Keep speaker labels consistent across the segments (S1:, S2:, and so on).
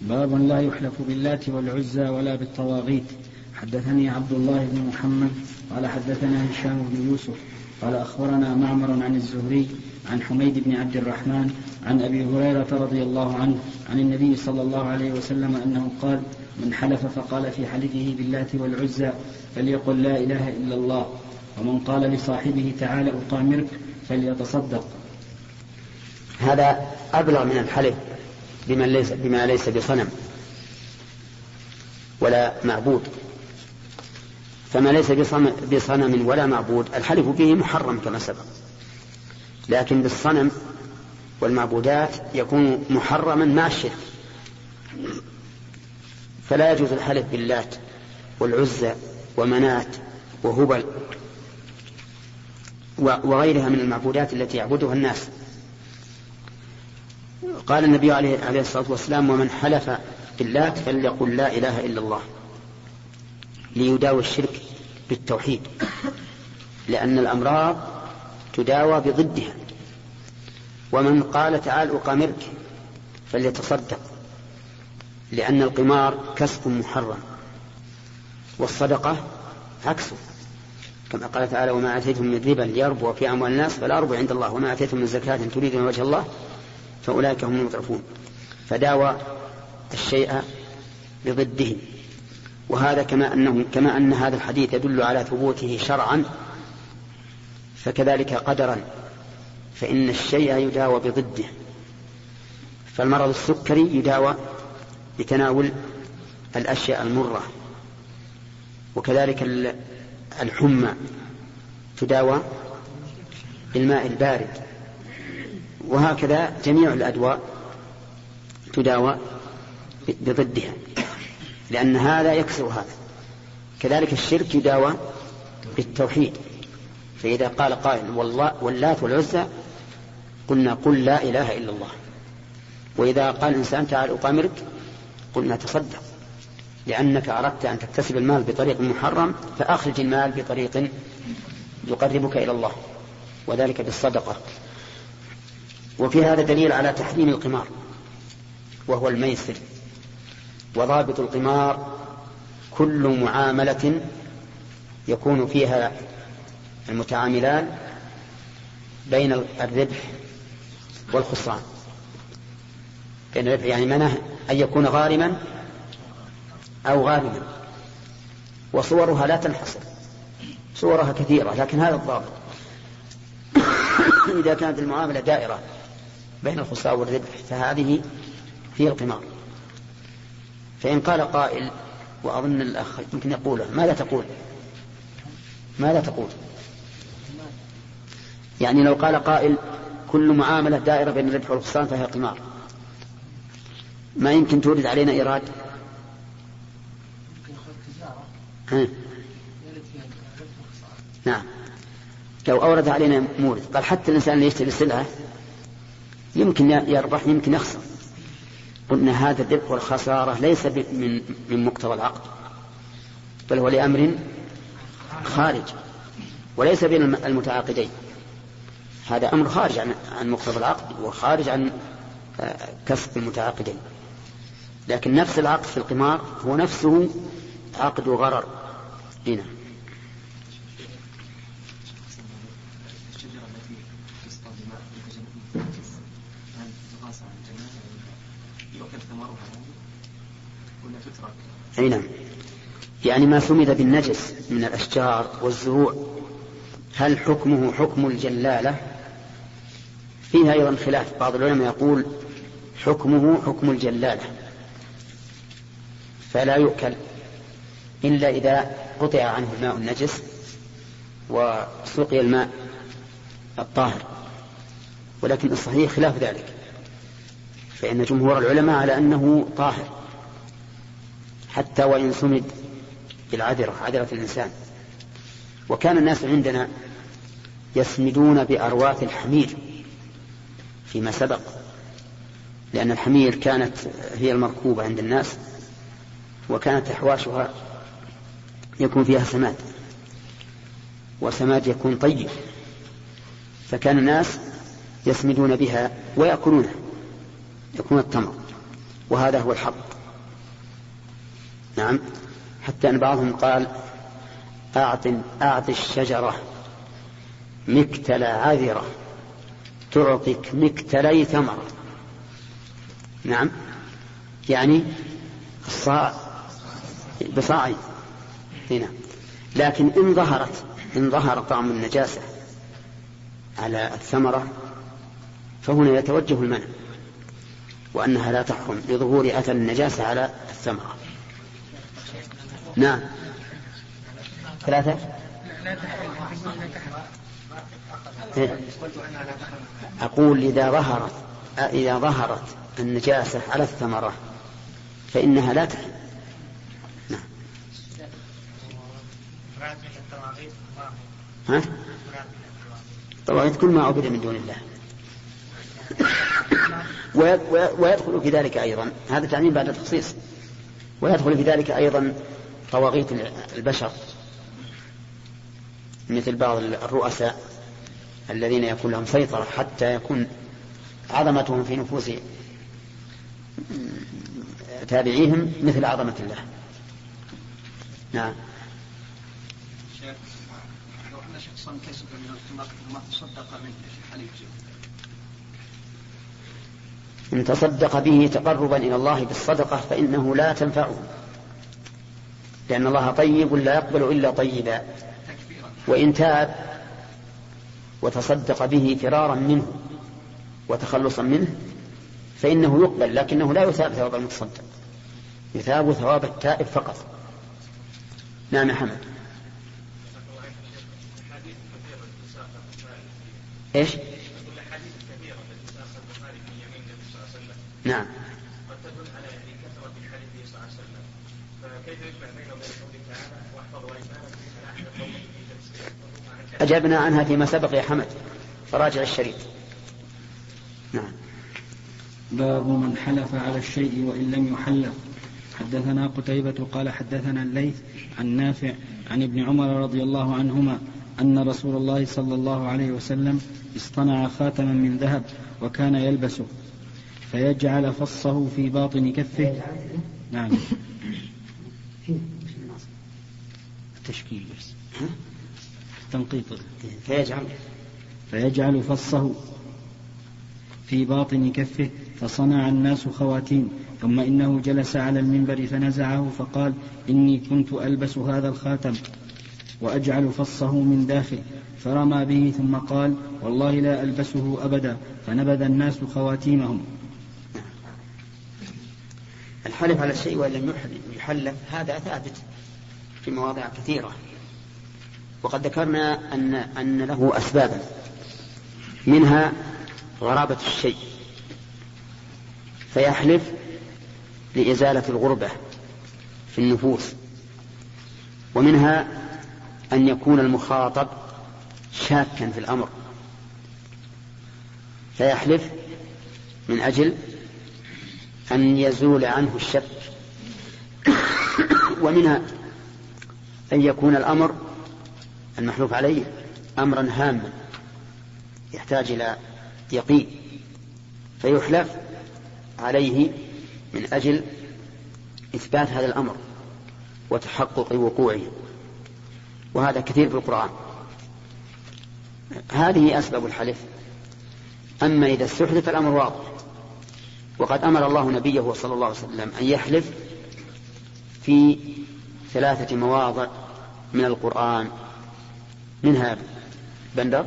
S1: باب لا يحلف باللات والعزى ولا بالطواغيت. حدثني عبد الله بن محمد قال حدثنا هشام بن يوسف قال أخبرنا معمر عن الزهري عن حميد بن عبد الرحمن عن أبي هريرة رضي الله عنه عن النبي صلى الله عليه وسلم أنه قال من حلف فقال في حلفه باللات والعزى فليقل لا إله إلا الله ومن قال لصاحبه تعالى أطامرك فليتصدق.
S2: هذا أبلغ من الحلف. بمن ليس بما ليس بصنم ولا معبود. فما ليس بصنم ولا معبود الحلف به محرم كما سبق. لكن بالصنم والمعبودات يكون محرما مع الشرك. فلا يجوز الحلف باللات والعزى ومنات وهبل وغيرها من المعبودات التي يعبدها الناس. قال النبي عليه الصلاة والسلام ومن حلف باللات فليقل لا إله إلا الله. ليداوي الشرك بالتوحيد لأن الأمراض تداوى بضدها. ومن قال تعال أقامرك فليتصدق لأن القمار كسب محرم والصدقة عكسه كما قال تعالى وما آتيتم من ربا ليربو في أموال الناس فلا أربو عند الله وما آتيتم من زكاة تريدون وجه الله فأولئك هم المطرفون فداوى الشيء بضده. وهذا كما أنه كما أن هذا الحديث يدل على ثبوته شرعا فكذلك قدرا. فإن الشيء يداوى بضده. فالمرض السكري يداوى بتناول الأشياء المرة. وكذلك الحمى تداوى بالماء البارد. وهكذا جميع الأدواء تداوى بضدها لأن هذا يكسر هذا. كذلك الشرك يداوى بالتوحيد. فإذا قال قائل واللات والعزى قلنا قل لا إله إلا الله. وإذا قال الإنسان تعال أقامرك قلنا تصدق. لأنك أردت أن تكتسب المال بطريق محرم فأخرج المال بطريق يقربك إلى الله. وذلك بالصدقة. وفي هذا دليل على تحريم القمار وهو الميسر وضابط القمار كل معاملة يكون فيها المتعاملان بين الربح والخسران. بين الربح يعني منه أن يكون غارما أو غارما. وصورها لا تنحصر. صورها كثيرة لكن هذا الضابط. إذا كانت المعاملة دائرة بين الخسران والربح فهذه هي القمار. فإن قال قائل وأظن الأخ يمكن يقوله ماذا تقول؟ ماذا تقول؟ يعني لو قال قائل كل معاملة دائرة بين الربح والخسران فهي قمار ما يمكن تورد علينا إيراد؟ ها. نعم. لو أورد علينا مورد. قال حتى الإنسان اللي يشتري السلعة يمكن يربح يمكن يخسر. قلنا هذا الربح والخسارة ليس من من مقتضى العقد بل هو لأمر خارج وليس بين المتعاقدين. هذا أمر خارج عن عن مقتضى العقد وخارج عن آه، كسب المتعاقدين. لكن نفس العقد في القمار هو نفسه عقد غرر هنا أي نعم. يعني ما سمد بالنجس من الأشجار والزروع هل حكمه حكم الجلالة؟ فيها أيضا خلاف. بعض العلماء يقول حكمه حكم الجلالة. فلا يؤكل إلا إذا قطع عنه الماء النجس وسقي الماء الطاهر. ولكن الصحيح خلاف ذلك فإن جمهور العلماء على أنه طاهر. حتى وإن سمد بالعذرة عذرة الإنسان. وكان الناس عندنا يسمدون بأرواث الحمير فيما سبق لأن الحمير كانت هي المركوبة عند الناس وكانت أحواشها يكون فيها سماد وسماد يكون طيب. فكان الناس يسمدون بها ويأكلونها يكون التمر وهذا هو الحق. نعم. حتى أن بعضهم قال أعط أعط الشجرة مكتل عذرة تعطيك مكتلي ثمرة نعم. يعني الصاع بصاعين هنا لكن إن ظهرت إن ظهر طعم النجاسة على الثمرة فهنا يتوجه المنع وأنها لا تحرم لظهور أثر النجاسة على الثمرة. نعم. ثلاثة. إيه؟ أقول إذا ظهرت إذا ظهرت النجاسة على الثمرة فإنها لا تحل. نعم. ها؟ طواغيت كل ما عبد من دون الله. ويدخل في ذلك أيضا. هذا تعميم بعد التخصيص. ويدخل في ذلك أيضا طواغيت البشر مثل بعض الرؤساء الذين يكون لهم سيطرة حتى يكون عظمتهم في نفوس تابعيهم مثل عظمة الله. نعم.
S3: شيخ لو أن من تصدق منه
S2: إن تصدق به تقربا إلى الله بالصدقة فإنه لا تنفعه. لأن الله طيب لا يقبل إلا طيبا. وإن تاب وتصدق به فرارا منه وتخلصا منه فإنه يقبل لكنه لا يثاب ثواب المتصدق. يثاب ثواب التائب فقط. نعم حمد إيش؟ نعم قد تدل على يعني كثرة الحديث صلى الله عليه وسلم فكيف يجمع بينه وبين قوله تعالى واحفظ ايمانكم أجبنا عنها فيما سبق يا حمد. فراجع الشريط. نعم.
S1: باب من حلف على الشيء وإن لم يحلف. حدثنا قتيبة قال حدثنا الليث عن نافع عن ابن عمر رضي الله عنهما أن رسول الله صلى الله عليه وسلم اصطنع خاتما من ذهب وكان يلبسه فيجعل فصه في باطن كفه. نعم.
S2: التشكيل بس.
S1: تنقيط
S2: فيجعل.
S1: فيجعل فصه في باطن كفه فصنع الناس خواتيم ثم إنه جلس على المنبر فنزعه فقال إني كنت ألبس هذا الخاتم وأجعل فصه من داخل. فرمى به ثم قال والله لا ألبسه أبدا. فنبذ الناس خواتيمهم.
S2: الحلف على الشيء وإن لم يحلف هذا ثابت في مواضع كثيرة. وقد ذكرنا أن أن له أسبابا. منها غرابة الشيء. فيحلف لإزالة الغربة في النفوس. ومنها أن يكون المخاطب شاكا في الأمر. فيحلف من أجل أن يزول عنه الشك ومنها أن يكون الأمر المحلوف عليه أمرا هاما يحتاج إلى يقين فيحلف عليه من أجل إثبات هذا الأمر وتحقق وقوعه. وهذا كثير في القرآن. هذه أسباب الحلف. أما إذا استحدث الأمر واضح وقد أمر الله نبيه صلى الله عليه وسلم أن يحلف في ثلاثة مواضع من القرآن منها بندر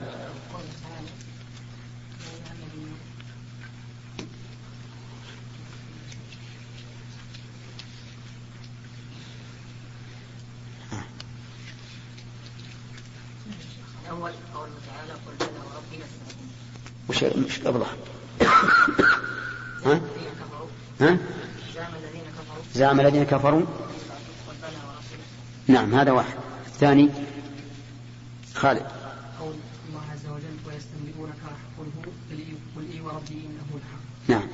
S2: وش مش؟ ها؟ ها؟ زعم الذين كفروا نعم هذا واحد الثاني خالد. قول الله عز وجل ويستنبئونك قل هو قل إي وربي إنه الحق. نعم.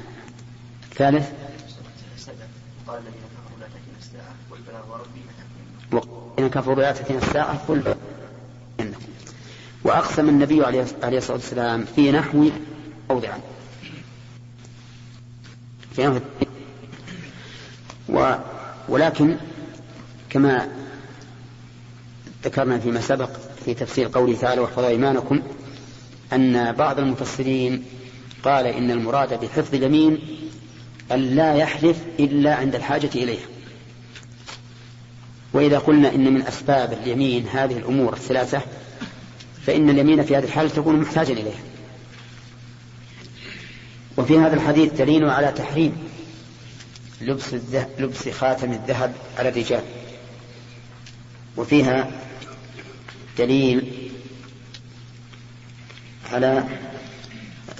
S2: الثالث قال الذين كفروا لا تاتينا الساعة قل بلى وربي والذين كفروا لا تاتينا الساعة قل وأقسم النبي عليه الصلاة والسلام في نحو موضعا. في نحو و ولكن كما ذكرنا فيما سبق في تفسير قوله تعالى واحفظوا أيمانكم أن بعض المفسرين قال إن المراد بحفظ اليمين أن لا يحلف إلا عند الحاجة إليها. وإذا قلنا إن من أسباب اليمين هذه الأمور الثلاثة فإن اليمين في هذه الحالة تكون محتاجا إليها. وفي هذا الحديث دليل على تحريم لبس, لبس خاتم الذهب على الرجال. وفيها دليل على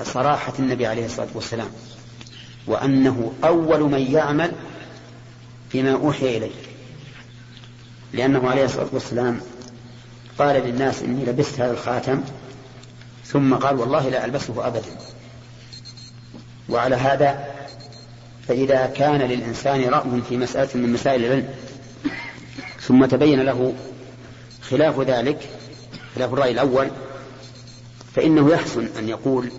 S2: صراحة النبي عليه الصلاة والسلام وأنه أول من يعمل بما أوحي إليه. لأنه عليه الصلاة والسلام قال للناس إني لبست هذا الخاتم ثم قال والله لا ألبسه أبدا. وعلى هذا فإذا كان للإنسان رأي في مسألة من مسائل العلم ثم تبين له خلاف ذلك خلاف الرأي الأول فإنه يحسن أن يقول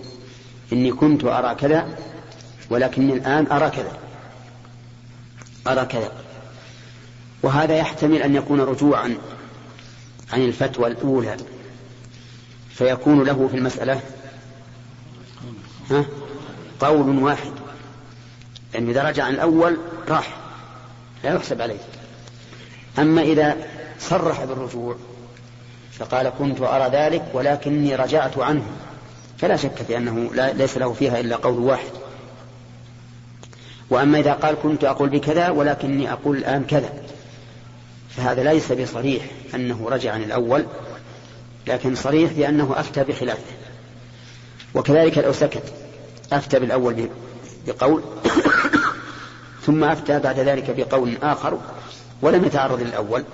S2: إني كنت أرى كذا ولكني الآن أرى كذا أرى كذا. وهذا يحتمل أن يكون رجوعا عن الفتوى الأولى فيكون له في المسألة ها؟ قول واحد لأن يعني إذا رجع عن الأول راح لا يحسب عليه. أما إذا صرح بالرجوع فقال كنت أرى ذلك ولكني رجعت عنه. فلا شك في أنه لا ليس له فيها إلا قول واحد. وأما إذا قال كنت أقول بكذا ولكني أقول الآن كذا. فهذا ليس بصريح أنه رجع عن الأول لكن صريح بأنه أفتى بخلافه. وكذلك لو سكت أفتى بالأول بقول ثم أفتى بعد ذلك بقول آخر ولم يتعرض للأول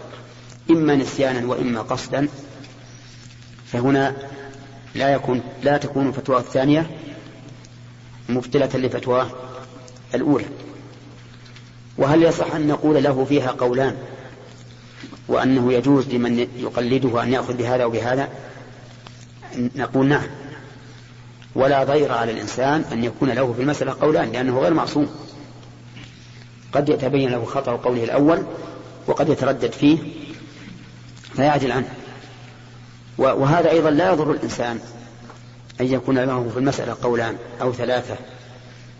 S2: إما نسيانا وإما قصدا فهنا لا يكون لا تكون فتوى الثانية مبتلة لفتوى الأولى. وهل يصح أن نقول له فيها قولان وأنه يجوز لمن يقلده أن يأخذ بهذا وبهذا نقول نعم. ولا ضير على الإنسان أن يكون له في المسألة قولان لأنه غير معصوم. قد يتبين له خطأ قوله الأول وقد يتردد فيه فيعدل عنه. وهذا أيضا لا يضر الإنسان أن يكون له في المسألة قولان أو ثلاثة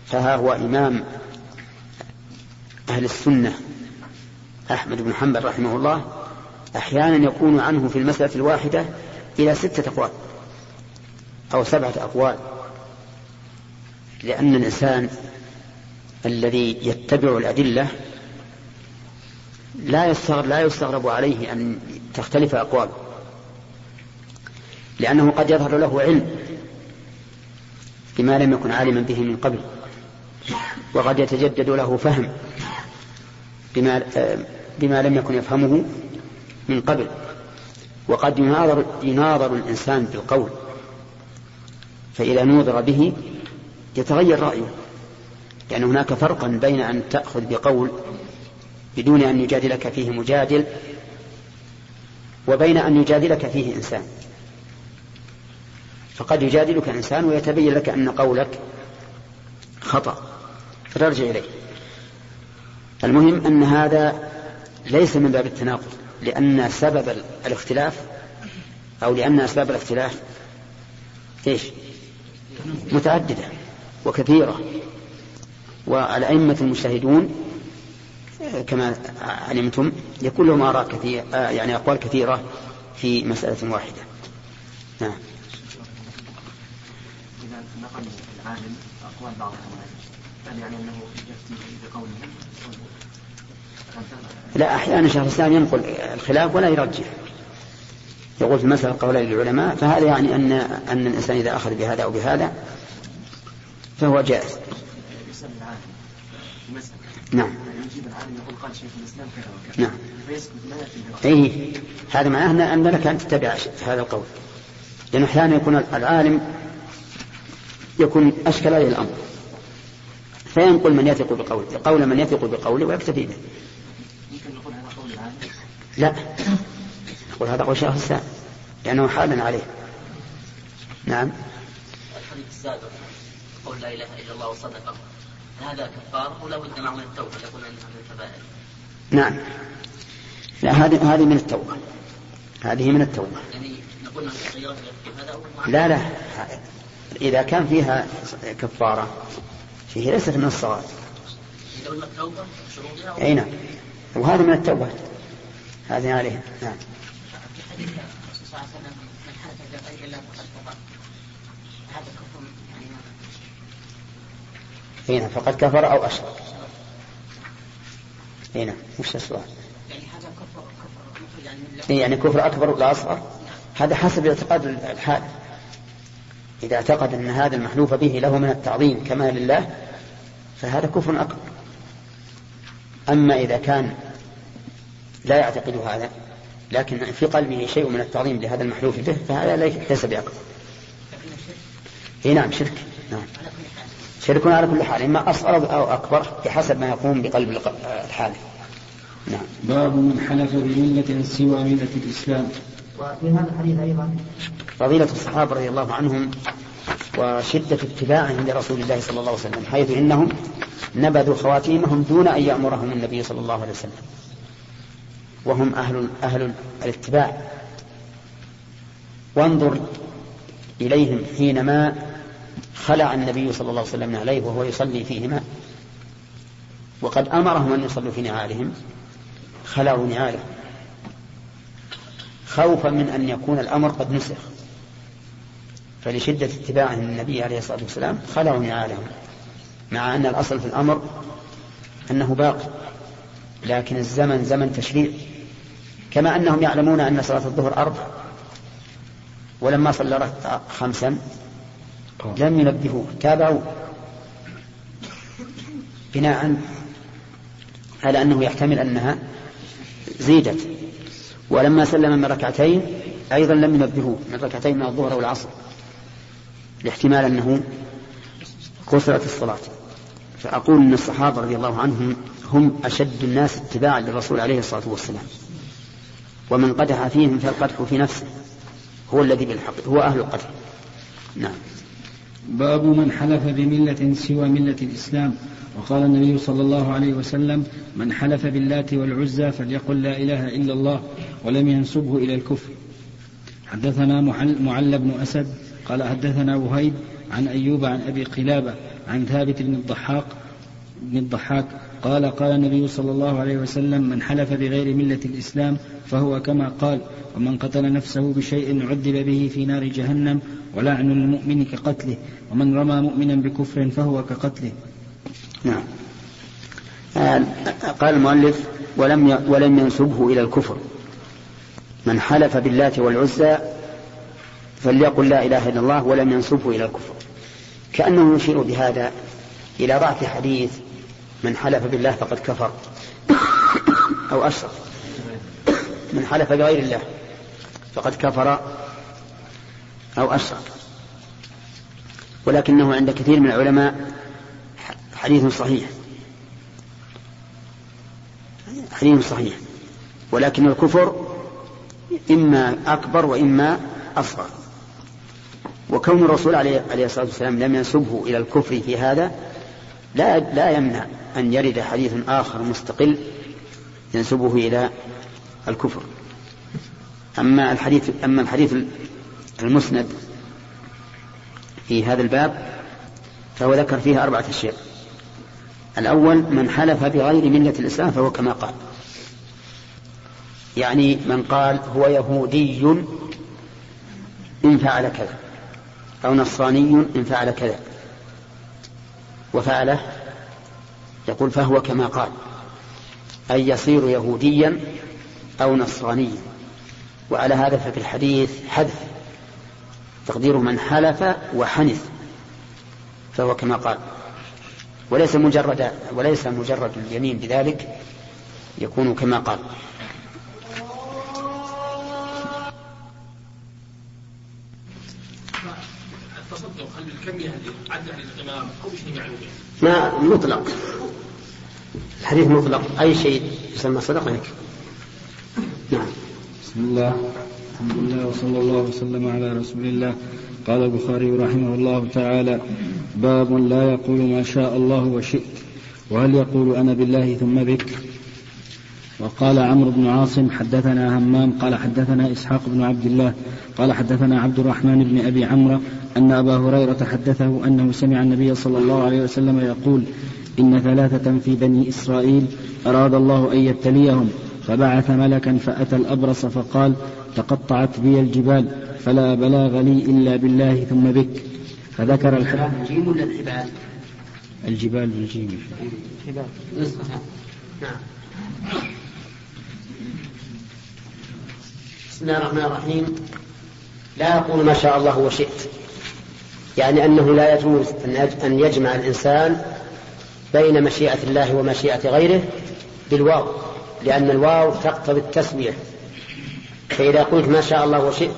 S2: فها هو إمام أهل السنة أحمد بن حنبل رحمه الله أحيانا يكون عنه في المسألة الواحدة إلى ستة أقوال أو سبعة أقوال لأن الإنسان الذي يتبع الأدلة لا يستغرب, لا يستغرب عليه أن تختلف أقواله لأنه قد يظهر له علم بما لم يكن عالما به من قبل وقد يتجدد له فهم بما, بما لم يكن يفهمه من قبل. وقد يناظر, يناظر الإنسان بالقول فإذا نوظر به يتغير رأيه لأن هناك فرقا بين أن تأخذ بقول بدون أن يجادلك فيه مجادل وبين أن يجادلك فيه إنسان. فقد يجادلك إنسان ويتبين لك أن قولك خطأ. فترجع إليه. المهم أن هذا ليس من باب التناقض لأن سبب الاختلاف أو لأن أسباب الاختلاف إيش؟ متعددة وكثيرة. والأئمة المجتهدون كما علمتم يكون لهم آراء كثيرة يعني أقوال كثيرة في مسألة واحدة. نعم.
S4: إذا نقل العالم أقوال بعض هل يعني أنه يفتي بقوله
S2: لا أحيانا شيخ الإسلام ينقل الخلاف ولا يرجح. يقول في المسألة قولي للعلماء فهذا يعني أن أن الإنسان إذا أخذ بهذا أو بهذا فهو جائز. نعم. قال شيخ الإسلام كذا وكذا. نعم. فيسكت لا اي هذا معناه ان لك أن تتبع هذا القول. لأن أحيانا يكون العالم يكون أشكل عليه الأمر. فينقل من يثق بقوله قول من يثق بقوله ويكتفي به.
S4: ممكن نقول هذا قول العالم؟
S2: لا. نقول هذا قول شيخ الإسلام. لأنه حال عليه. نعم.
S5: الحديث السابق. قول لا إله إلا الله وصدقه هذا كفار ولا بد معه من التوبة يكون من الكبائر.
S2: نعم. لا هذه هذه من التوبة. هذه من التوبة.
S5: يعني نقول انها
S2: لا لا. إذا كان فيها كفارة فيه ليست من الصغائر
S5: إذا التوبة شروطها
S2: أي نعم. وهذا من التوبة. هذه عليها. نعم.
S5: في حديث الرسول صلى الله عليه وسلم من حلف بغير الله فقد كفر هذا كفر يعني
S2: أي نعم فقد كفر أو أشرك. أي نعم وش السؤال. إيه يعني كفر أكبر ولا أصغر؟ هذا حسب اعتقاد الحال. إذا اعتقد أن هذا المحلوف به له من التعظيم كما لله فهذا كفر أكبر. أما إذا كان لا يعتقد هذا لكن في قلبه شيء من التعظيم لهذا المحلوف به فهذا ليس بأكبر. اي نعم شرك. نعم. شرك على كل حال إما أصغر أو أكبر بحسب ما يقوم بقلب الحالف نعم.
S1: باب من حلف بملة سوى ملة الإسلام.
S4: وفي هذا الحديث أيضا.
S2: فضيلة الصحابة رضي الله عنهم وشدة اتباعهم لرسول الله صلى الله عليه وسلم حيث إنهم نبذوا خواتيمهم دون أن يأمرهم النبي صلى الله عليه وسلم. وهم أهل أهل الاتباع. وانظر إليهم حينما خلع النبي صلى الله عليه وسلم عليه وهو يصلي فيهما. وقد أمرهم أن يصلوا في نعالهم. خلعوا نعالهم خوفا من أن يكون الأمر قد نسخ. فلشدة اتباعهم للنبي عليه الصلاة والسلام خلعوا نعالهم مع أن الأصل في الأمر أنه باقي لكن الزمن زمن تشريع. كما أنهم يعلمون أن صلاة الظهر أربع. ولما صلى خمسا لم ينبهوه. تابعوا بناء على أنه يحتمل أنها زيدت. ولما سلم من ركعتين أيضا لم ينبهوه. من ركعتين من الظهر والعصر. لاحتمال أنه قصرت الصلاة. فأقول أن الصحابة رضي الله عنهم هم أشد الناس اتباعا للرسول عليه الصلاة والسلام. ومن قدح فيهم فالقدح في نفسه. هو الذي بالحق هو أهل القدح. نعم.
S1: باب من حلف بملة سوى ملة الإسلام. وقال النبي صلى الله عليه وسلم من حلف باللات والعزى فليقل لا إله إلا الله ولم ينسبه إلى الكفر. حدثنا معل, بن أسد قال حدثنا وهيب عن أيوب عن أبي قلابة عن ثابت بن الضحاك بن الضحاك قال قال النبي صلى الله عليه وسلم من حلف بغير ملة الإسلام فهو كما قال ومن قتل نفسه بشيء عذب به في نار جهنم ولعن المؤمن كقتله ومن رمى مؤمنا بكفر فهو كقتله.
S2: نعم. قال المؤلف ولم ولم ينسبه إلى الكفر. من حلف باللات والعزى فليقل لا إله إلا الله ولم ينسبه إلى الكفر. كأنه يشير بهذا إلى ضعف حديث من حلف بالله فقد كفر. أو أشرك. من حلف بغير الله فقد كفر أو أشرك. ولكنه عند كثير من العلماء حديث صحيح. حديث صحيح. ولكن الكفر إما أكبر وإما أصغر. وكون الرسول عليه الصلاة والسلام لم ينسبه إلى الكفر في هذا لا لا يمنع أن يرد حديث آخر مستقل ينسبه إلى الكفر. أما الحديث أما الحديث المسند في هذا الباب فهو ذكر فيها أربعة أشياء. الأول من حلف بغير ملة الإسلام فهو كما قال. يعني من قال هو يهودي إن فعل كذا أو نصراني إن فعل كذا. وفعله يقول فهو كما قال أي يصير يهوديا أو نصرانيا. وعلى هذا ففي الحديث حذف تقدير من حلف وحنث فهو كما قال. وليس مجرد وليس مجرد اليمين بذلك يكون كما قال.
S6: عن الإمام أو معلوم
S2: ما مطلق. الحديث مطلق. أي شيء يسمى صدقة يكفي نعم.
S1: بسم الله. الحمد لله وصلى الله وسلم على رسول الله. قال البخاري رحمه الله تعالى باب لا يقول ما شاء الله وشئت. وهل يقول أنا بالله ثم بك؟ وقال عمرو بن عاصم حدثنا همام. قال حدثنا إسحاق بن عبد الله. قال حدثنا عبد الرحمن بن أبي عمرو أن أبا هريرة حدثه أنه سمع النبي صلى الله عليه وسلم يقول إن ثلاثة في بني إسرائيل أراد الله أن يبتليهم فبعث ملكا فأتى الأبرص فقال تقطعت بي الحبال فلا بلاغ لي إلا بالله ثم بك. فذكر الحديث
S2: الجيم ولا الحبال؟
S1: الحبال بالجيم
S2: الحبال. نعم. بسم الله الرحمن الرحيم. لا يقول ما شاء الله وشئت. يعني أنه لا يجوز أن يجمع الإنسان بين مشيئة الله ومشيئة غيره بالواو لأن الواو تقتضي التسوية فإذا قلت ما شاء الله وشئت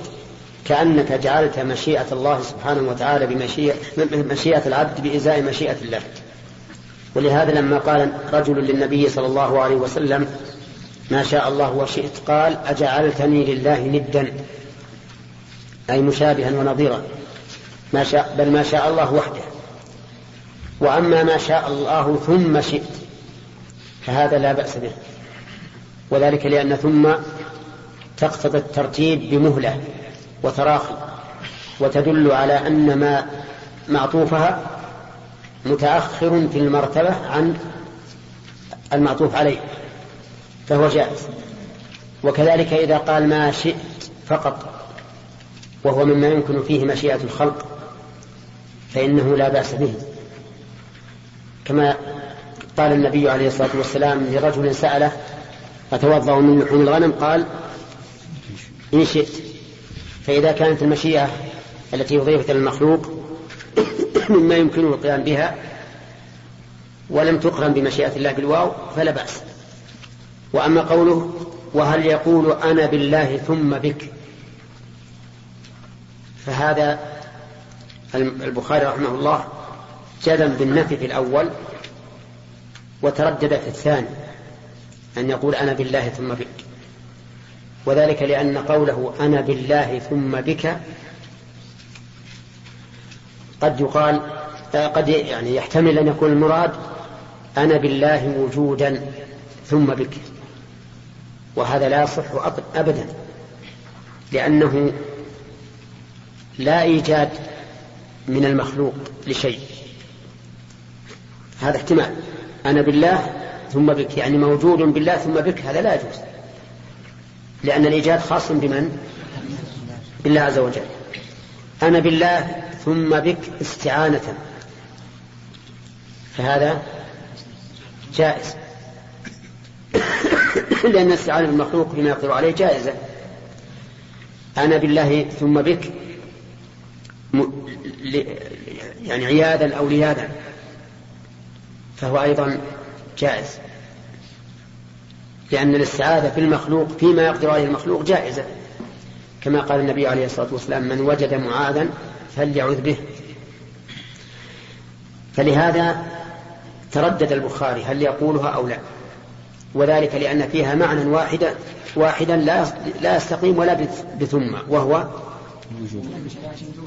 S2: كأنك جعلت مشيئة الله سبحانه وتعالى بمشيئة مشيئة العبد بإزاء مشيئة الله. ولهذا لما قال رجل للنبي صلى الله عليه وسلم ما شاء الله وشئت قال أجعلتني لله ندا أي مشابها ونظيرا. ما شاء بل ما شاء الله وحده. وأما ما شاء الله ثم شئت فهذا لا بأس به. وذلك لأن ثم تقتضي الترتيب بمهلة وتراخي وتدل على أن ما معطوفها متأخر في المرتبة عن المعطوف عليه فهو جائز. وكذلك إذا قال ما شئت فقط وهو مما يمكن فيه مشيئة الخلق فإنه لا بأس به. كما قال النبي عليه الصلاة والسلام لرجل سأله أتوضأ من لحوم الغنم؟ قال إن شئت. فإذا كانت المشيئة التي أضيفت للمخلوق مما يمكنه القيام بها ولم تقرن بمشيئة الله بالواو فلا بأس. وأما قوله وهل يقول أنا بالله ثم بك؟ فهذا البخاري رحمه الله جزم بالنفي في الأول وتردد في الثاني أن يقول أنا بالله ثم بك. وذلك لأن قوله أنا بالله ثم بك قد يقال قد يعني يحتمل أن يكون المراد أنا بالله وجودا ثم بك. وهذا لا يصح أبدا لأنه لا إيجاد من المخلوق لشيء. هذا احتمال. أنا بالله ثم بك يعني موجود بالله ثم بك هذا لا يجوز. لأن الإيجاد خاص بمن؟ بالله عز وجل. أنا بالله ثم بك استعانة. فهذا جائز. لأن الاستعانة بالمخلوق فيما يقدر عليه جائزة. أنا بالله ثم بك يعني عيادا أو ليادا فهو أيضا جائز. لأن الاستعاذة في المخلوق فيما يقدر عليه المخلوق جائزة. كما قال النبي عليه الصلاة والسلام من وجد معاذا فليعوذ به. فلهذا تردد البخاري هل يقولها أو لا. وذلك لأن فيها معنى واحدا واحدا لا يستقيم ولا بثم وهو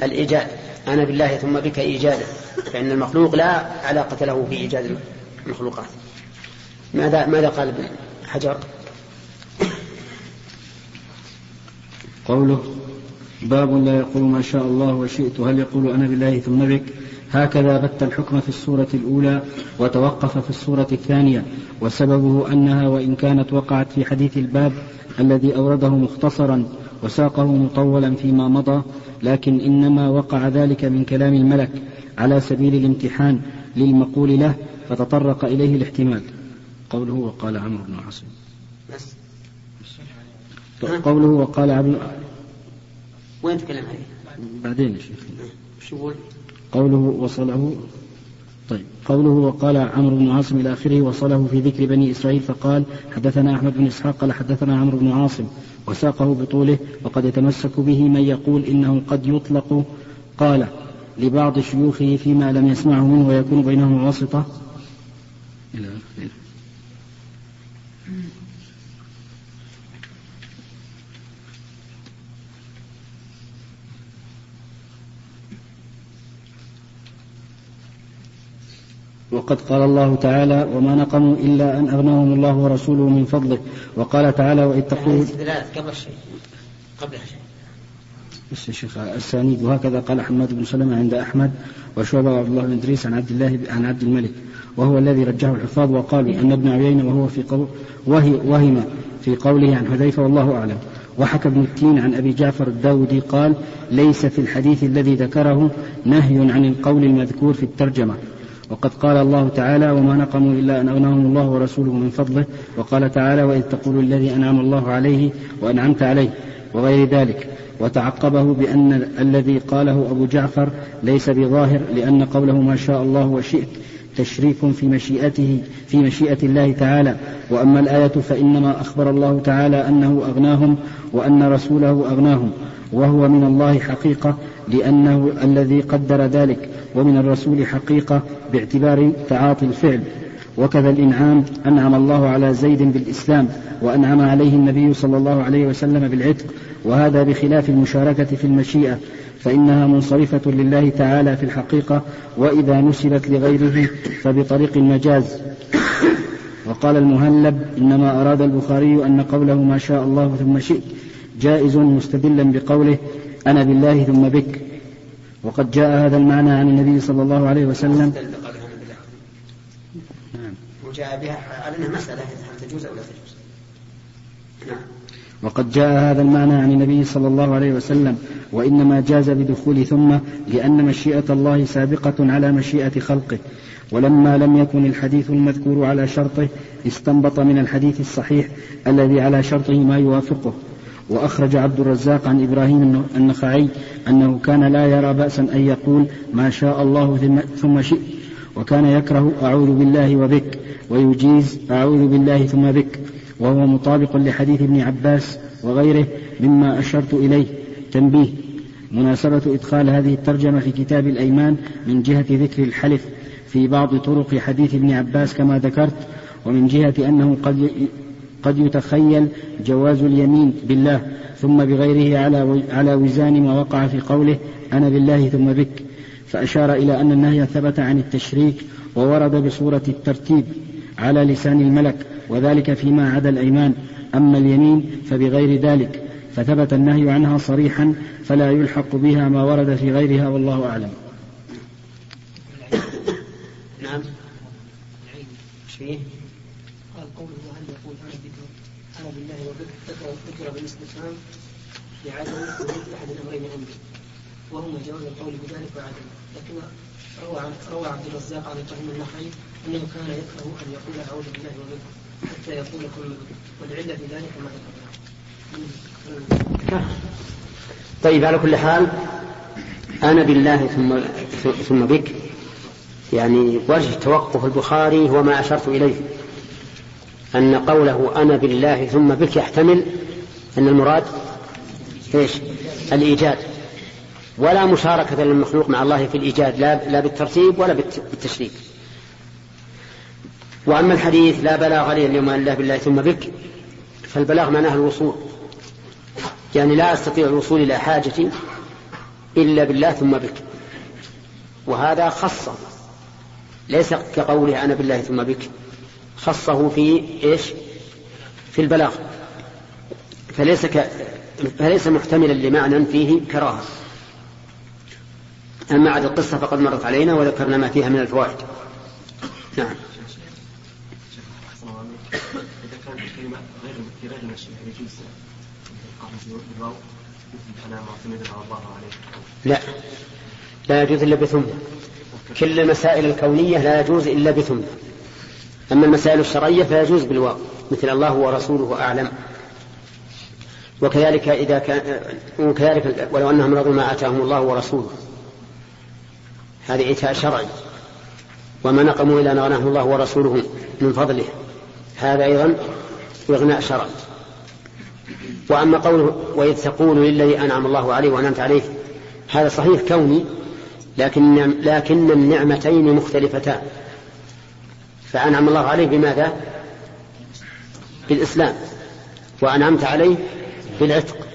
S2: الإيجاد. أنا بالله ثم بك إيجادا. فإن المخلوق لا علاقة له في إيجاد المخلوقات. ماذا ماذا قال ابن حجر؟
S1: قوله باب لا يقول ما شاء الله وشئت. هل يقول أنا بالله ثم بك؟ هكذا بت الحكم في السورة الأولى وتوقف في السورة الثانية وسببه أنها وإن كانت وقعت في حديث الباب الذي أورده مختصرا وساقه مطولا فيما مضى لكن إنما وقع ذلك من كلام الملك على سبيل الامتحان للمقول له فتطرق إليه الاحتمال قوله وقال عمرو بن عاصم قوله وقال عبد
S2: وين تكلم عليه؟
S1: بعدين يا شيخ
S2: شو؟
S1: قوله وصله طيب قوله وقال عمرو بن عاصم إلى آخره وصله في ذكر بني إسرائيل فقال حدثنا أحمد بن إسحاق قال حدثنا عمرو بن عاصم وساقه بطوله وقد يتمسك به من يقول إنه قد يطلق قال لبعض شيوخه فيما لم يسمعه منه ويكون بينهم واسطة. إلى آخره. وقد قال الله تعالى وما نقموا إلا أن أغناهم الله ورسوله من فضله. وقال تعالى وإذ تقول
S5: قبل شيء. قبلها شيء.
S1: بس يا شيخ السانيد وهكذا قال حماد بن سلمة عند أحمد وشعبة وعبد الله بن إدريس عن عبد الله عن عبد الملك. وهو الذي رجحه الحفاظ وقالوا أن ابن عيينة وهو في قول وهي وهم في قوله عن حذيفة والله أعلم. وحكى ابن التين عن أبي جعفر الداودي قال ليس في الحديث الذي ذكره نهي عن القول المذكور في الترجمة. وقد قال الله تعالى وما نقموا إلا أن أغناهم الله ورسوله من فضله وقال تعالى وإذ تقول الذي أنعم الله عليه وأنعمت عليه وغير ذلك. وتعقبه بأن الذي قاله أبو جعفر ليس بظاهر لأن قوله ما شاء الله وشئت تشريف في مشيئته في مشيئة الله تعالى. وأما الآية فإنما أخبر الله تعالى أنه أغناهم وأن رسوله أغناهم وهو من الله حقيقة لأنه الذي قدر ذلك ومن الرسول حقيقة باعتبار تعاطي الفعل. وكذا الإنعام أنعم الله على زيد بالإسلام وأنعم عليه النبي صلى الله عليه وسلم بالعتق. وهذا بخلاف المشاركة في المشيئة فإنها منصرفة لله تعالى في الحقيقة وإذا نسبت لغيره فبطريق المجاز. وقال المهلب إنما أراد البخاري أن قوله ما شاء الله ثم شئت جائز مستدلا بقوله أنا بالله ثم بك. وقد جاء هذا المعنى عن النبي صلى الله عليه وسلم.
S2: نعم. وجاء بها على أنها مسألة هل تجوز أو لا تجوز؟
S1: نعم. وقد جاء هذا المعنى عن النبي صلى الله عليه وسلم. وإنما جاز بدخول ثم لأن مشيئة الله سابقة على مشيئة خلقه. ولما لم يكن الحديث المذكور على شرطه استنبط من الحديث الصحيح الذي على شرطه ما يوافقه. وأخرج عبد الرزاق عن إبراهيم النخعي أنه كان لا يرى بأسا أن يقول ما شاء الله ثم شئت وكان يكره أعوذ بالله وبك ويجيز أعوذ بالله ثم بك وهو مطابق لحديث ابن عباس وغيره مما أشرت إليه. تنبيه مناسبة إدخال هذه الترجمة في كتاب الأيمان من جهة ذكر الحلف في بعض طرق حديث ابن عباس كما ذكرت ومن جهة أنه قد قد يتخيل جواز اليمين بالله ثم بغيره على على وزان ما وقع في قوله أنا بالله ثم بك. فأشار إلى أن النهي ثبت عن التشريك وورد بصورة الترتيب على لسان الملك وذلك فيما عدا الأيمان. أما اليمين فبغير ذلك فثبت النهي عنها صريحا فلا يلحق بها ما ورد في غيرها والله أعلم.
S2: نعم. فيه؟
S3: قال قوله هل يقول أنا بك أنا بالله وبك ذكر بالاستفهام لعدم وجود أحد الأمرين عندي وهما جواز القول بذلك وعدم. لكن روى روى عبد الرزاق عن إبراهيم النخعي أنه كان يكره أن يقول أعوذ بالله وبك حتى يقول كل بك والعلة في ذلك ما ذكرنا
S2: طيب على كل حال أنا بالله ثم ثم بك يعني وجه توقف البخاري هو ما أشرت إليه. أن قوله أنا بالله ثم بك يحتمل أن المراد إيش؟ الإيجاد. ولا مشاركة للمخلوق مع الله في الإيجاد لا, لا بالترتيب ولا بالتشريك. وأما الحديث لا بلاغ لي اليوم إلا بالله ثم بك فالبلاغ معناه الوصول. يعني لا أستطيع الوصول إلى حاجتي إلا بالله ثم بك. وهذا خصه ليس كقوله أنا بالله ثم بك. خصه في إيش؟ في البلاغ. فليس ك... فليس محتملا لمعنى فيه كراهة. أما عاد القصة فقد مرت علينا وذكرنا ما فيها من الفوائد. نعم.
S4: إذا كانت الكلمة غير غير المشيئة يجوز بالواو أنا معتمد على الله عليه
S2: لا. لا يجوز إلا بثم كل المسائل الكونية لا يجوز إلا بثم أما المسائل الشرعية فيجوز بالواو مثل الله ورسوله أعلم. وكذلك إذا كان وكذلك ولو أنهم رضوا ما آتاهم الله ورسوله. هذه عتاء شرعي. وما نقموا إلا أن الله ورسوله من فضله. هذا أيضا إغناء شرعي. وأما قوله وإذ تقول للذي أنعم الله عليه وأنعمت عليه هذا صحيح كوني لكن لكن النعمتين مختلفتان. فأنعم الله عليه بماذا؟ بالإسلام وأنعمت عليه بالعتق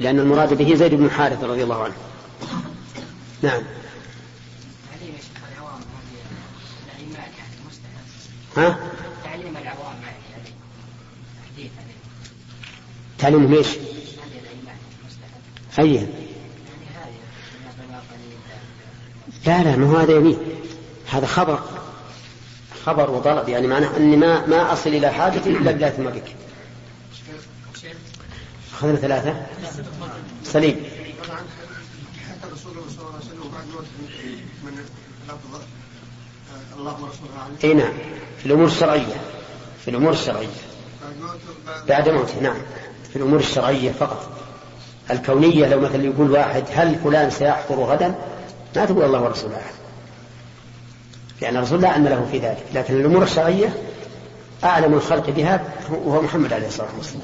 S2: لأن المراد به زيد بن حارثة رضي الله عنه نعم ها؟
S5: تعليم العوام
S2: تعليمهم
S5: إيش؟
S2: لا لا ما هو هذا يمين هذا خبر خبر وطلب يعني معناه أني ما ما أصل إلى حاجتي إلا بلا ثم بك أخذنا ثلاثة. سليم. إي نعم. في الأمور الشرعية. في الأمور الشرعية.
S7: بعد موت بعد
S2: بعد موته نعم. في الأمور الشرعية فقط. الكونية لو مثلا يقول واحد هل فلان سيحضر غدا؟ ما تقول الله ورسوله اعلم لأن الرسول لا علم له في ذلك لكن الأمور الشرعية أعلم الخلق بها وهو محمد عليه الصلاة والسلام.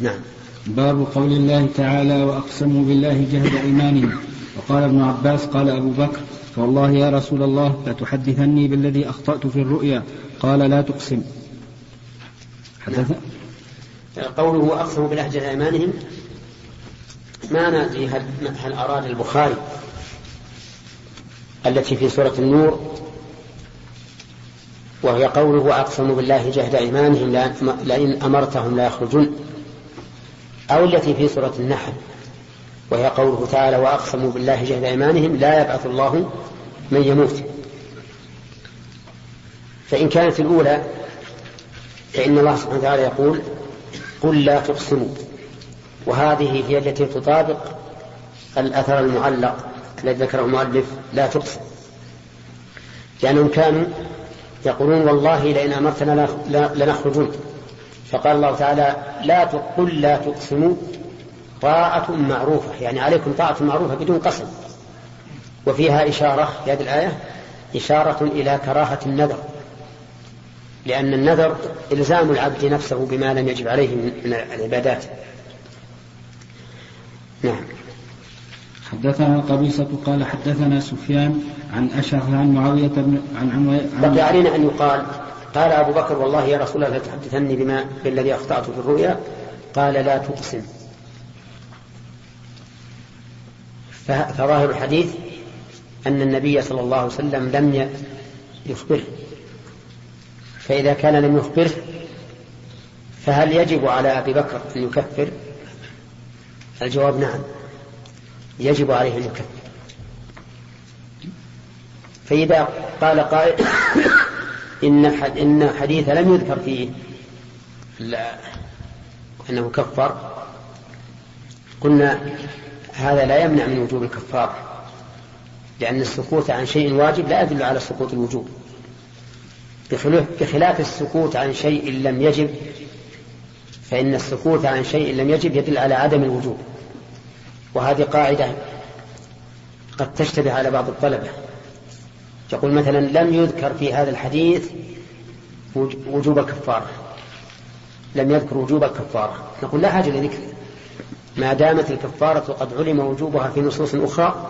S2: نعم.
S1: باب قول الله تعالى وأقسموا بالله جهد أيمانهم. وقال ابن عباس قال أبو بكر فوالله يا رسول الله لتحدثني بالذي أخطأت في الرؤيا. قال لا تقسم. حدث
S2: قوله وأقسموا بلهجه أيمانهم ما ندري هل, هل اراد البخاري؟ التي في سورة النور وهي قوله واقسموا بالله جهد إيمانهم لأن- لئن أمرتهم لا يخرجن. أو التي في سورة النحل وهي قوله تعالى وأقسموا بالله جهد إيمانهم لا يبعث الله من يموت. فإن كانت الأولى فإن الله سبحانه وتعالى يقول قل لا تقسموا. وهذه هي التي تطابق الأثر المعلق الذي ذكره المؤلف لا تقسم لأنهم كانوا يقولون والله لئن أمرتنا لنخرجون. فقال الله تعالى لا قل لا تقسموا طاعة معروفة. يعني عليكم طاعة معروفة بدون قسم وفيها إشارة في هذه الآية إشارة إلى كراهة النذر. لأن النذر إلزام العبد نفسه بما لم يجب عليه من العبادات. نعم.
S1: حدثنا قبيصة قال حدثنا سفيان عن أشعث عن معاوية بن عن عن,
S2: بقي علينا أن يقال قال أبو بكر والله يا رسول الله لا تحدثني بما بالذي أخطأت في الرؤيا. قال لا تقسم. فظاهر الحديث أن النبي صلى الله عليه وسلم لم يخبره. فإذا كان لم يخبره فهل يجب على أبي بكر أن يكفر؟ الجواب نعم. يجب عليه أن يكفر. فإذا قال قائل إن إن حديث لم يذكر فيه لا- أنه كفر قلنا هذا لا يمنع من وجوب الكفارة لأن السكوت عن شيء واجب لا يدل على سقوط الوجوب. بخلاف السكوت عن شيء لم يجب فإن السكوت عن شيء لم يجب يدل على عدم الوجوب. وهذه قاعدة قد تشتبه على بعض الطلبة. يقول مثلا لم يذكر في هذا الحديث وج- وجوب الكفارة. لم يذكر وجوب الكفارة. نقول لا حاجة لذكره ما دامت الكفارة قد علم وجوبها في نصوص أخرى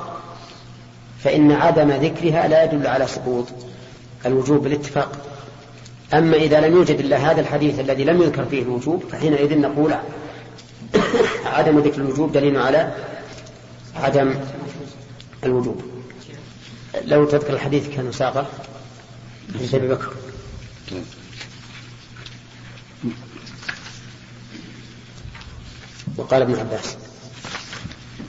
S2: فإن عدم ذكرها لا يدل على سقوط الوجوب بالاتفاق. أما إذا لم يوجد إلا هذا الحديث الذي لم يذكر فيه الوجوب فحينئذ نقول عدم ذكر الوجوب دليل على عدم الوجوب. لو تذكر الحديث كان ساقه. حديث أبي بكر. وقال ابن عباس.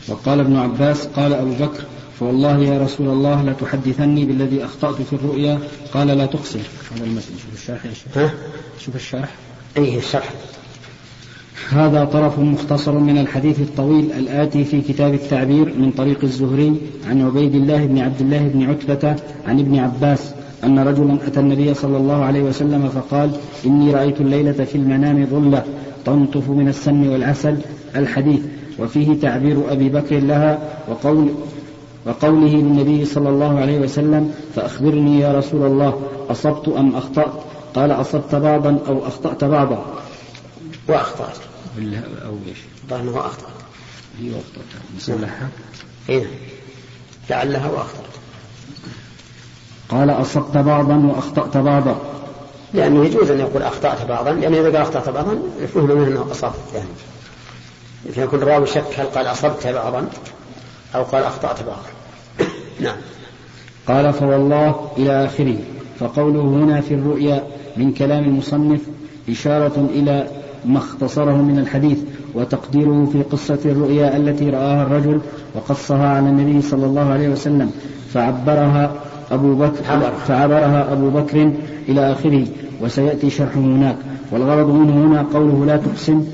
S1: وقال ابن عباس قال أبو بكر فوالله يا رسول الله لتحدثني بالذي أخطأت في الرؤيا. قال لا تقسم هذا المتن شوف الشرح يا شيخ.
S2: ها؟
S1: شوف الشرح
S2: أيه الشرح.
S1: هذا طرف مختصر من الحديث الطويل الآتي في كتاب التعبير من طريق الزهري عن عبيد الله بن عبد الله بن عتبة عن ابن عباس أن رجلا أتى النبي صلى الله عليه وسلم فقال إني رأيت الليلة في المنام ظلة تنطف من السم والعسل. الحديث وفيه تعبير أبي بكر لها وقول وقوله للنبي صلى الله عليه وسلم فأخبرني يا رسول الله أصبت أم أخطأت؟ قال أصبت بعضا أو أخطأت بعضا.
S2: وأخطأت.
S1: أو إيش؟
S2: الظاهر أنه أخطأ.
S1: هي أخطأت نصلحها؟
S2: إيه لعلها وأخطأت
S1: قال أصبت بعضا وأخطأت بعضا.
S2: لأنه يجوز أن يقول أخطأت بعضا لأنه إذا قال أخطأت بعضا يفهم منه أنه أصاب يعني. فيكون الراوي شك هل قال أصبت بعضا أو قال أخطأت بعضا. نعم.
S1: قال فوالله إلى آخره. فقوله هنا في الرؤيا من كلام المصنف إشارة إلى ما اختصره من الحديث وتقديره في قصة الرؤيا التي رآها الرجل وقصها على النبي صلى الله عليه وسلم فعبرها أبو بكر فعبرها أبو بكر إلى آخره وسيأتي شرحه هناك. والغرض منه هنا قوله لا تقسم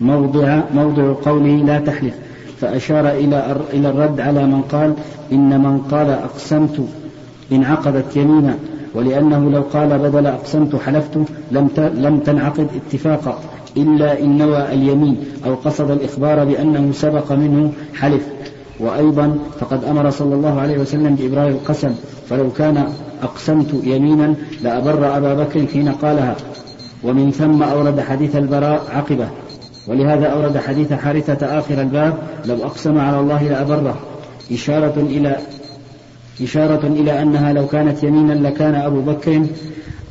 S1: موضع موضع قوله لا تحلف فأشار إلى إلى الرد على من قال إن من قال أقسمت انعقدت يمينا ولأنه لو قال بدل أقسمت حلفت لم لم تنعقد اتفاقا إلا إن نوى اليمين أو قصد الإخبار بأنه سبق منه حلف. وأيضا فقد أمر صلى الله عليه وسلم بإبرار القسم فلو كان أقسمت يمينا لأبر أبا بكر حين قالها. ومن ثم أورد حديث البراء عقبة. ولهذا أورد حديث حارثة آخر الباب لو أقسم على الله لأبره. إشارة إلى إشارة إلى أنها لو كانت يمينا لكان أبو بكر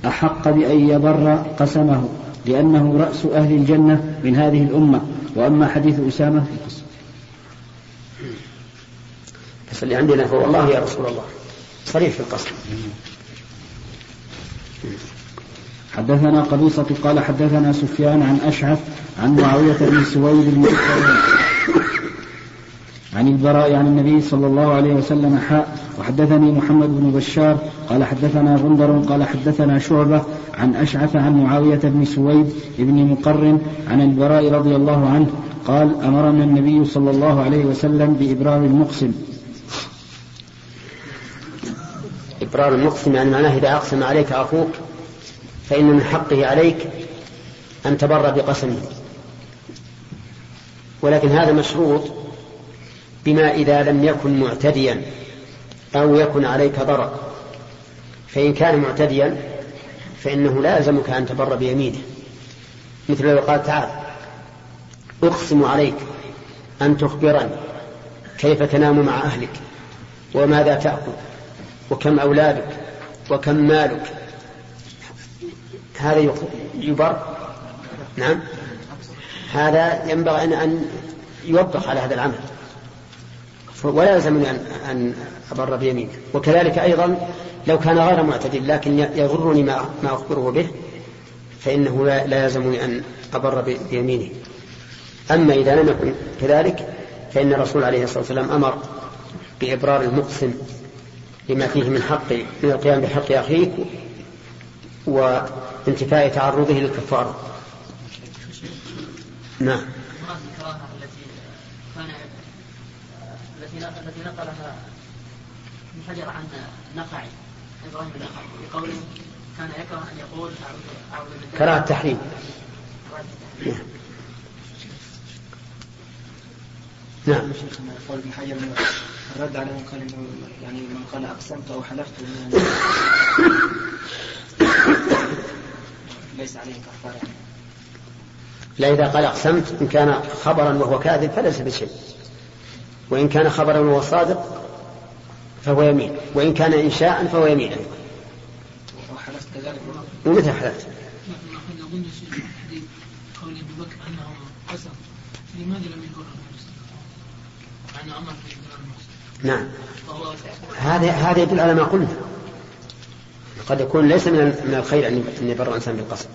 S1: أحق بأن يبر قسمه لأنه رأس أهل الجنة من هذه الأمة. وأما حديث أسامة
S2: بس اللي عندنا هو الله يا رسول الله. صريح في القصر
S1: حدثنا قبيصة قال حدثنا سفيان عن أشعث عن معاوية بن سويد بن عن البراء عن النبي صلى الله عليه وسلم حاء وحدثني محمد بن بشار قال حدثنا غندر قال حدثنا شعبة عن أشعث عن معاوية بن سويد بن مقرن عن البراء رضي الله عنه قال أمرنا النبي صلى الله عليه وسلم بإبرار المقسم.
S2: إبرار المقسم يعني معناه إذا أقسم عليك أخوك فإن من حقه عليك أن تبر بقسمه. ولكن هذا مشروط بما إذا لم يكن معتديا. أو يكن عليك ضرر. فإن كان معتديا فإنه لا يلزمك أن تبر بيمينه. مثل لو قال تعال أقسم عليك أن تخبرني كيف تنام مع أهلك وماذا تأكل وكم أولادك وكم مالك. هذا يبر. نعم. هذا ينبغي أن يوبخ على هذا العمل. ولا يلزمني أن, أن أبر بيمينه. وكذلك أيضا لو كان غير معتدل لكن يغرني ما, ما أخبره به فإنه لا يلزمني أن أبر بيمينه. أما إذا لم يكن كذلك فإن الرسول عليه الصلاة والسلام أمر بإبرار المقسم لما فيه من حق من القيام بحق أخيك وانتفاء تعرضه للكفارة نعم.
S5: التي نقلها ابن حجر عن نقعي إبراهيم النقعي بقوله كان يكره أن يقول اعوذ بالله.
S2: كراهه التحريم. نعم.
S3: شيخنا قول ابن حجر الرد على من قال يعني من قال اقسمت أو حلفت ليس عليه كفاره.
S2: لا إذا قال أقسمت إن كان خبرا وهو كاذب فليس بشيء. وإن كان خبرا وهو صادق فهو يمين وإن كان إنشاء فهو يمين. أيضا ومتى حلفت؟
S6: لم
S2: نعم. هذا هذا يدل على ما قلنا. قد يكون ليس من من الخير أن يبر الإنسان بالقسم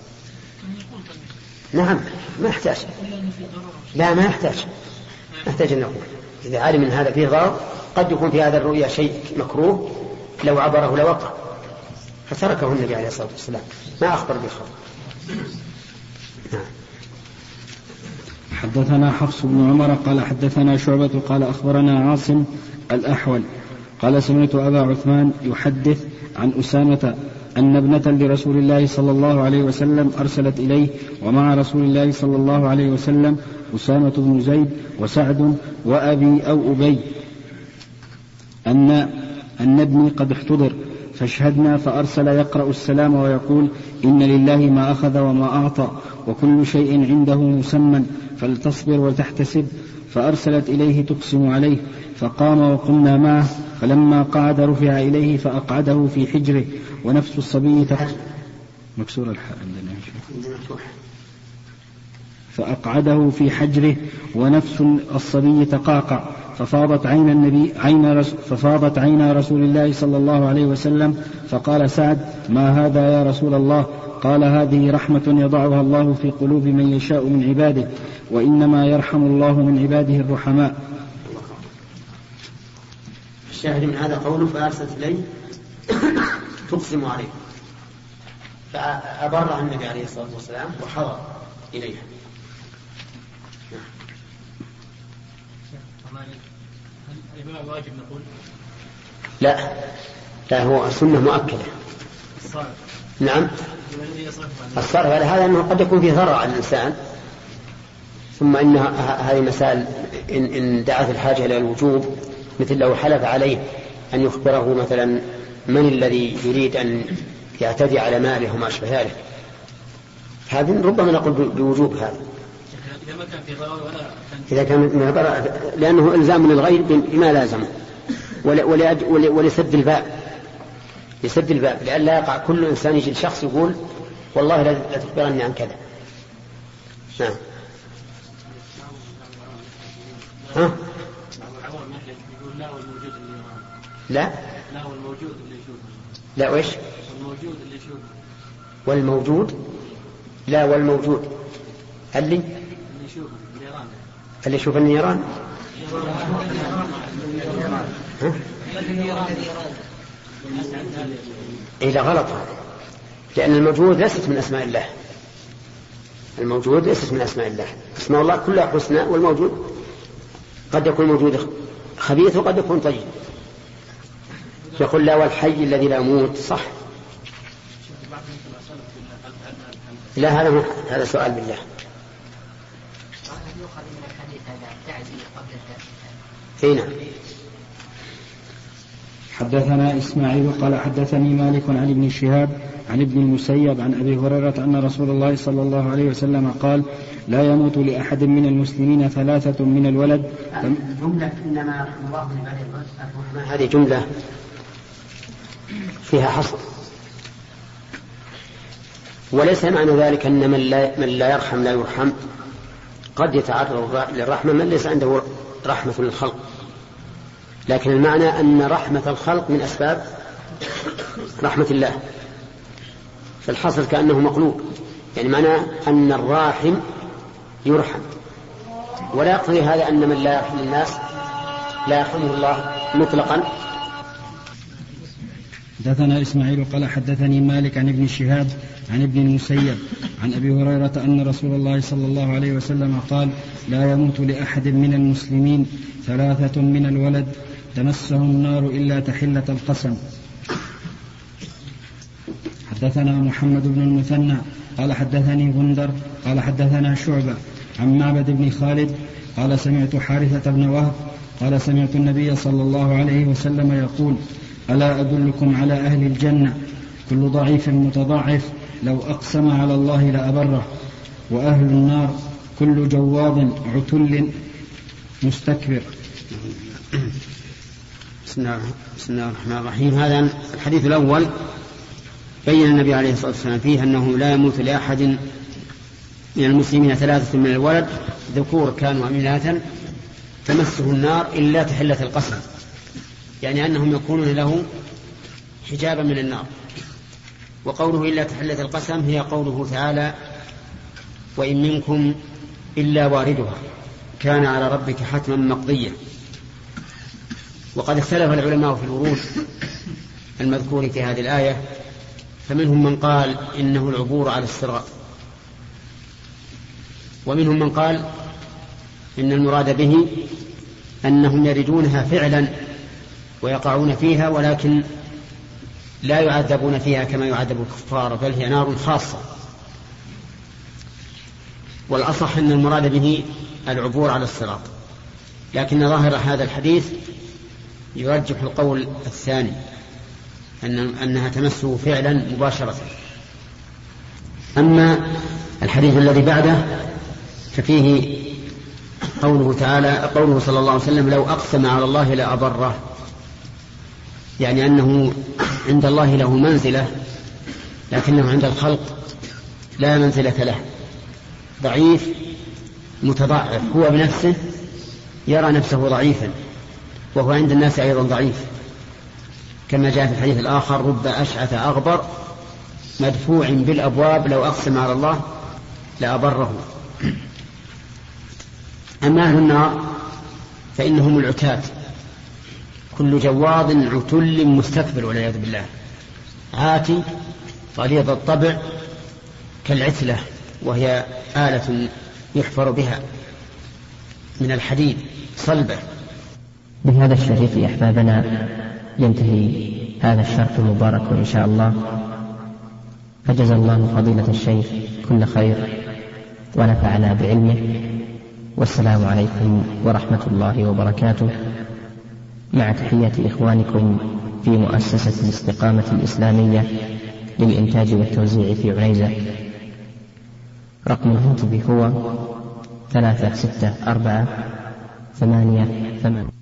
S2: نعم ما يحتاج. لا ما يحتاج. ما يحتاج أن نقول. إذا علم أن هذا فيه ضرر قد يكون في هذا الرؤيا شيء مكروه لو عبره لوقع فتركه النبي عليه الصلاة والسلام. ما أخبر بالخبر. نعم.
S1: حدثنا حفص بن عمر قال حدثنا شعبة قال أخبرنا عاصم الأحول قال سمعت أبا عثمان يحدث عن أسامة أن ابنة لرسول الله صلى الله عليه وسلم أرسلت إليه ومع رسول الله صلى الله عليه وسلم أسامة بن زيد وسعد وأبي أو أبي. أن أن ابني قد احتضر فاشهدنا فأرسل يقرأ السلام ويقول إن لله ما أخذ وما أعطى وكل شيء عنده مسمى فلتصبر وتحتسب فأرسلت إليه تقسم عليه فقام وقمنا معه فلما قعد رفع إليه فأقعده في حجره ونفس الصبي مكسور الحاء عندنا. فأقعده في حجره ونفس الصبي تقاقع. ففاضت عين النبي عين ففاضت عين رسول الله صلى الله عليه وسلم فقال سعد ما هذا يا رسول الله؟ قال هذه رحمة يضعها الله في قلوب من يشاء من عباده وإنما يرحم الله من عباده الرحماء.
S2: الشاهد من هذا قوله فأرسلت إليه تقسم عليه فأبرها النبي عليه الصلاة والسلام وحضر إليها.
S5: واجب نقول؟
S2: لا. لا هو السنة مؤكدة.
S5: الصالح.
S2: نعم. الصرف على هذا أنه قد يكون فيه ضرر على الإنسان. ثم إن هذه مسائل إن, إن دعت الحاجة إلى الوجوب مثل لو حلف عليه أن يخبره مثلا من الذي يريد أن يعتدي على ماله وما أشبه ذلك. هذه ربما نقول بوجوب هذا.
S5: إذا ما كان في ضرر ولا
S2: إذا كان من الضرر لأنه إلزام من الغير بما ول- ولسد الباب. لسد الباب. لئلا لا يقع كل إنسان يجي لشخص يقول والله لا تخبرني عن كذا. نعم. ها؟
S5: لا.
S2: لا
S5: والموجود اللي يشوفه
S2: لا وإيش؟
S5: والموجود. اللي يشوفه
S2: والموجود. لا والموجود اللي
S5: يشوفه النيران.
S2: اللي يشوف النيران؟ ها؟ إيه لا غلط. لأن الموجود ليست من أسماء الله. الموجود ليست من أسماء الله. أسماء الله كلها حسنى والموجود قد يكون موجود خبيث وقد يكون طيب. يقول لا والحي الذي لا يموت. صح. لا هذا هذا سؤال بالله
S8: يؤخذ من الحديث هذا تعزية قبل التأثير
S2: اي نعم.
S1: حدثنا إسماعيل قال حدثني مالك عن ابن شهاب عن ابن المسيب عن أبي هريرة أن رسول الله صلى الله عليه وسلم قال لا يموت لأحد من المسلمين ثلاثة من الولد.
S2: الجملة إنما الله هذه جملة فيها حصر. وليس معنى ذلك أن من لا, من لا يرحم لا يرحم. قد يتعرض للرحمة من ليس عنده رحمة للخلق لكن المعنى أن رحمة الخلق من أسباب رحمة الله. فالحصر كأنه مقلوب. يعني معناه أن الراحم يرحم. ولا يقتضي هذا أن من لا يرحم الناس لا يرحمه الله مطلقا.
S1: حدثنا إسماعيل قال حدثني مالك عن ابن شهاب عن ابن المسيب عن أبي هريرة أن رسول الله صلى الله عليه وسلم قال لا يموت لأحد من المسلمين ثلاثة من الولد تمسهم النار إلا تحلة القسم. حدثنا محمد بن المثنى قال حدثني غندر قال حدثنا شعبة عن معبد بن خالد قال سمعت حارثة بن وهب قال سمعت النبي صلى الله عليه وسلم يقول ألا أدلكم على أهل الجنة؟ كل ضعيف متضاعف لو أقسم على الله لأبره. وأهل النار كل جواد عتل مستكبر.
S2: بسم الله الرحمن الرحيم. هذا الحديث الأول. بين النبي عليه الصلاة والسلام فيه أنه لا يموت لأحد من المسلمين ثلاثة من الولد ذكور كانوا أميناتا تمسه النار إلا تحلة القسم. يعني أنهم يكونون له حجابا من النار. وقوله إلا تحلة القسم هي قوله تعالى وإن منكم إلا واردها كان على ربك حتما مقضيا. وقد اختلف العلماء في الورود المذكور في هذه الآية فمنهم من قال إنه العبور على الصراط ومنهم من قال إن المراد به أنهم يردونها فعلا ويقعون فيها ولكن لا يعذبون فيها كما يعذب الكفار بل هي نار خاصة. والأصح أن المراد به العبور على الصراط. لكن ظاهر هذا الحديث يرجح القول الثاني أن أنها تمسه فعلا مباشرة. أما الحديث الذي بعده ففيه قوله تعالى قوله صلى الله عليه وسلم لو أقسم على الله لأبره يعني أنه عند الله له منزلة لكنه عند الخلق لا منزلة له. ضعيف متضعف هو بنفسه يرى نفسه ضعيفا وهو عند الناس أيضا ضعيف. كما جاء في الحديث الآخر رب أشعث أغبر مدفوع بالأبواب لو أقسم على الله لأبره. أما أهل النار فإنهم العتاة كل جواض عتل مستكبر والعياذ بالله. عاتي غليظ الطبع كالعتلة وهي آلة يحفر بها من الحديد صلبة.
S9: بهذا الشريط أحبابنا ينتهي هذا الشرط المبارك إن شاء الله. فجزا الله فضيلة الشيخ كل خير ونفعنا بعلمه. والسلام عليكم ورحمة الله وبركاته. مع تحيات إخوانكم في مؤسسة الاستقامة الإسلامية للإنتاج والتوزيع في عنيزة رقم الهاتف هو ثلاثة ستة أربعة ثمانية ثمانية.